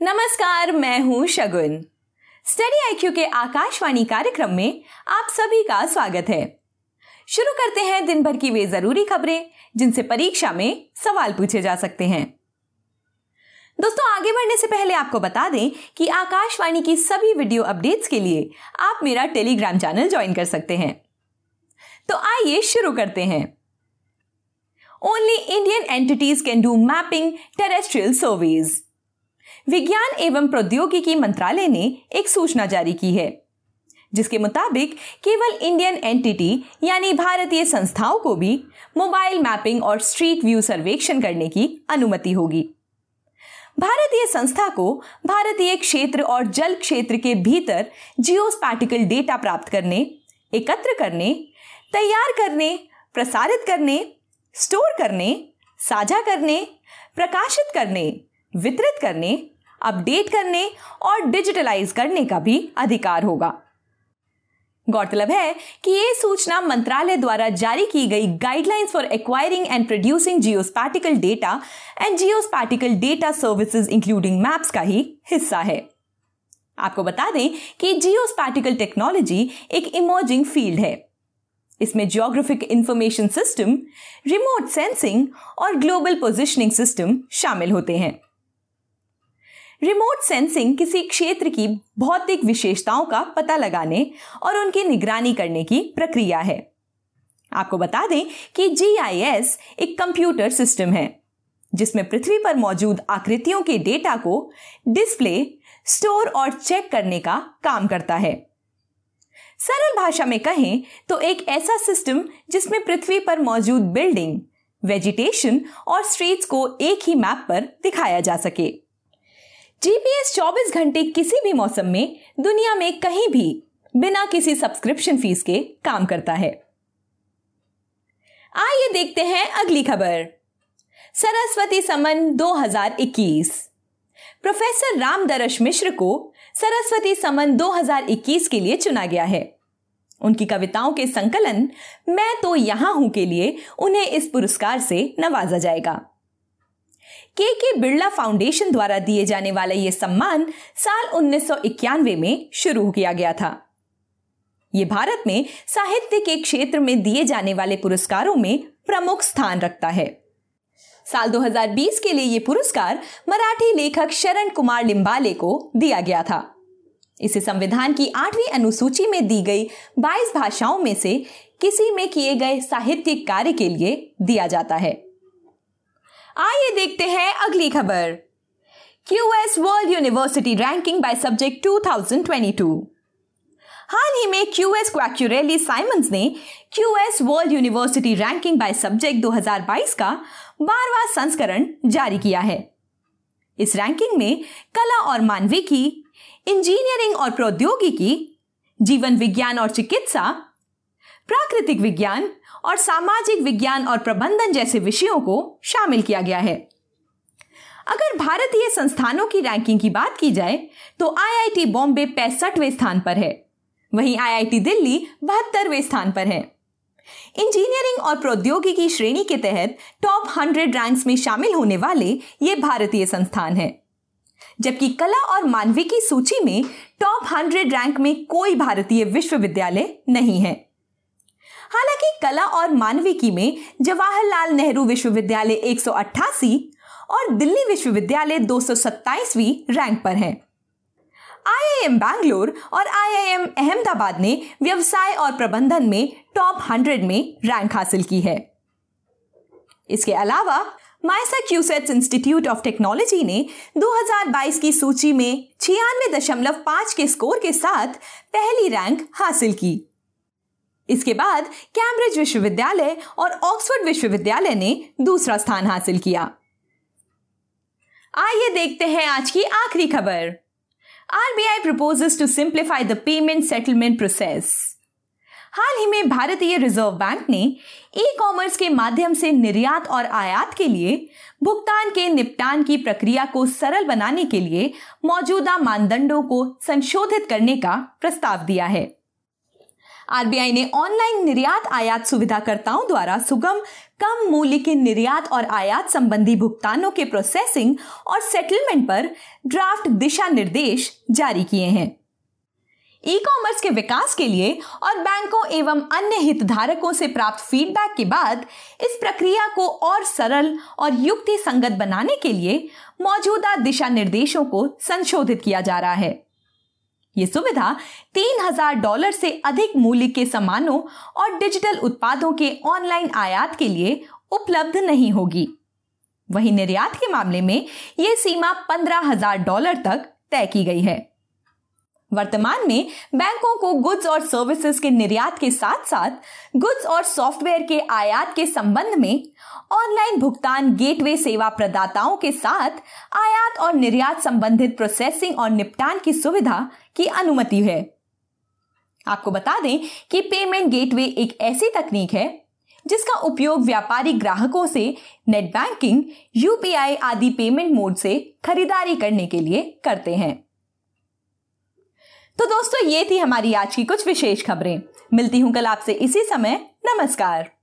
नमस्कार, मैं हूँ शगुन। स्टडी आईक्यू के आकाशवाणी कार्यक्रम में आप सभी का स्वागत है। शुरू करते हैं दिन भर की वे ज़रूरी खबरें, जिनसे परीक्षा में सवाल पूछे जा सकते हैं। दोस्तों, आगे बढ़ने से पहले आपको बता दें कि आकाशवाणी की सभी वीडियो अपडेट्स के लिए आप मेरा टेलीग्राम चैनल ज्वाइन कर सकते हैं। तो आइए शुरू करते हैं। Only Indian entities can do mapping terrestrial surveys विज्ञान एवं प्रौद्योगिकी मंत्रालय ने एक सूचना जारी की है, जिसके मुताबिक केवल इंडियन एंटिटी यानी भारतीय संस्थाओं को भी मोबाइल मैपिंग और स्ट्रीट व्यू सर्वेक्षण करने की अनुमति होगी। भारतीय संस्था को भारतीय क्षेत्र और जल क्षेत्र के भीतर जियोस्पैटिकल डेटा प्राप्त करने, एकत्र करने, तैयार करने, प्रसारित करने स्टोर करने, साझा करने, प्रकाशित करने, वितरित करने अपडेट करने और डिजिटलाइज करने का भी अधिकार होगा। गौरतलब है कि ये सूचना मंत्रालय द्वारा जारी की गई guidelines for acquiring and producing geospatial data and geospatial data services including maps का ही हिस्सा है। आपको बता दें कि जियोस्पैटिकल टेक्नोलॉजी एक इमर्जिंग फ़ील्ड है। इसमें geographic information system remote sensing और ग्लोबल पोजिशनिंग सिस्टम शामिल होते हैं। रिमोट सेंसिंग किसी क्षेत्र की भौतिक विशेषताओं का पता लगाने और उनकी निगरानी करने की प्रक्रिया है। आपको बता दें कि जीआईएस एक कंप्यूटर सिस्टम है, जिसमें पृथ्वी पर मौजूद आकृतियों के डेटा को डिस्प्ले, स्टोर और चेक करने का काम करता है। सरल भाषा में कहें तो एक ऐसा सिस्टम जिसमें पृथ्वी पर मौजूद बिल्डिंग, वेजिटेशन और स्ट्रीट्स को एक ही मैप पर दिखाया जा सके। जीपीएस 24 घंटे किसी भी मौसम में दुनिया में कहीं भी बिना किसी सब्सक्रिप्शन फ़ीस के काम करता है। आइए देखते हैं अगली खबर। सरस्वती समन 2021 प्रोफेसर रामदरश मिश्र को सरस्वती समन 2021 के लिए चुना गया है। उनकी कविताओं के संकलन मैं तो यहाँ हूँ के लिए उन्हें इस पुरस्कार से नवाजा जाएगा। के के बिरला फाउंडेशन द्वारा दिए जाने वाला यह सम्मान साल उन्नीस सौ इक्यानवे में शुरू किया गया था। यह भारत में साहित्य के क्षेत्र में दिए जाने वाले पुरस्कारों में प्रमुख स्थान रखता है। साल 2020 के लिए यह पुरस्कार मराठी लेखक शरण कुमार लिम्बाले को दिया गया था। इसे संविधान की आठवीं अनुसूची में दी गई 22 भाषाओं में से किसी में किए गए साहित्यिक कार्य के लिए दिया जाता है। आइए देखते हैं अगली खबर। QS World University ranking by subject 2022 हाल ही में क्यूएस क्वैक्यूरेली साइमंस ने QS World University ranking by subject 2022 का बारवा संस्करण जारी किया है। इस रैंकिंग में कला और मानविकी इंजीनियरिंग और प्रौद्योगिकी, जीवन विज्ञान और चिकित्सा, प्राकृतिक विज्ञान और सामाजिक विज्ञान और प्रबंधन जैसे विषयों को शामिल किया गया है। अगर भारतीय संस्थानों की रैंकिंग की बात की जाए तो आईआईटी बॉम्बे पैंसठवें स्थान पर है। वहीं आईआईटी दिल्ली बहत्तरवें स्थान पर है। इंजीनियरिंग और प्रौद्योगिकी श्रेणी के तहत टॉप हंड्रेड रैंक्स में शामिल होने वाले ये भारतीय संस्थान है। जबकि कला और मानविकी सूची में टॉप हंड्रेड रैंक में कोई भारतीय विश्वविद्यालय नहीं है। हालाँकि कला और मानविकी में जवाहरलाल नेहरू विश्वविद्यालय 188 और दिल्ली विश्वविद्यालय 227वीं रैंक पर है। आईआईएम बैंगलोर और आईआईएम अहमदाबाद ने व्यवसाय और प्रबंधन में टॉप 100 में रैंक हासिल की है। इसके अलावा माइसाक्यूसेट्स इंस्टीट्यूट ऑफ़ टेक्नोलॉजी ने 2022 की सूची में छियानवे दशमलव पाँच के स्कोर के साथ पहली रैंक हासिल की। इसके बाद कैम्ब्रिज विश्वविद्यालय और ऑक्सफोर्ड विश्वविद्यालय ने दूसरा स्थान हासिल किया। आइए देखते हैं आज की आखिरी खबर। RBI proposes to simplify the payment settlement process हाल ही में भारतीय रिज़र्व बैंक ने ई कॉमर्स के माध्यम से निर्यात और आयात के लिए भुगतान के निपटान की प्रक्रिया को सरल बनाने के लिए मौजूदा मानदंडों को संशोधित करने का प्रस्ताव दिया है। आरबीआई ने ऑनलाइन निर्यात आयात सुविधाकर्ताओं द्वारा सुगम, कम मूल्य के निर्यात और आयात संबंधी भुगतानों के प्रोसेसिंग और सेटलमेंट पर ड्राफ्ट दिशा निर्देश जारी किए हैं। ई कॉमर्स के विकास के लिए और बैंकों एवं अन्य हितधारकों से प्राप्त फीडबैक के बाद इस प्रक्रिया को और सरल और युक्ति संगत बनाने के लिए मौजूदा दिशा निर्देशों को संशोधित किया जा रहा है। ये सुविधा तीन हज़ार डॉलर से अधिक मूल्य के सामानों और डिजिटल उत्पादों के ऑनलाइन आयात के लिए उपलब्ध नहीं होगी। वहीं निर्यात के मामले में ये सीमा पंद्रह हज़ार डॉलर तक तय की गई है। वर्तमान में बैंकों को गुड्स और सर्विसेज़ के निर्यात के साथ साथ गुड्स और सॉफ्टवेयर के आयात के संबंध में ऑनलाइन भुगतान गेटवे सेवा प्रदाताओं के साथ आयात और निर्यात संबंधित प्रोसेसिंग और निपटान की सुविधा की अनुमति है। आपको बता दें कि पेमेंट गेटवे एक ऐसी तकनीक है जिसका उपयोग व्यापारी ग्राहकों से नेट बैंकिंग यूपीआई आदि पेमेंट मोड से खरीदारी करने के लिए करते हैं। तो दोस्तों, ये थी हमारी आज की कुछ विशेष खबरें। मिलती हूँ कल आपसे इसी समय। नमस्कार।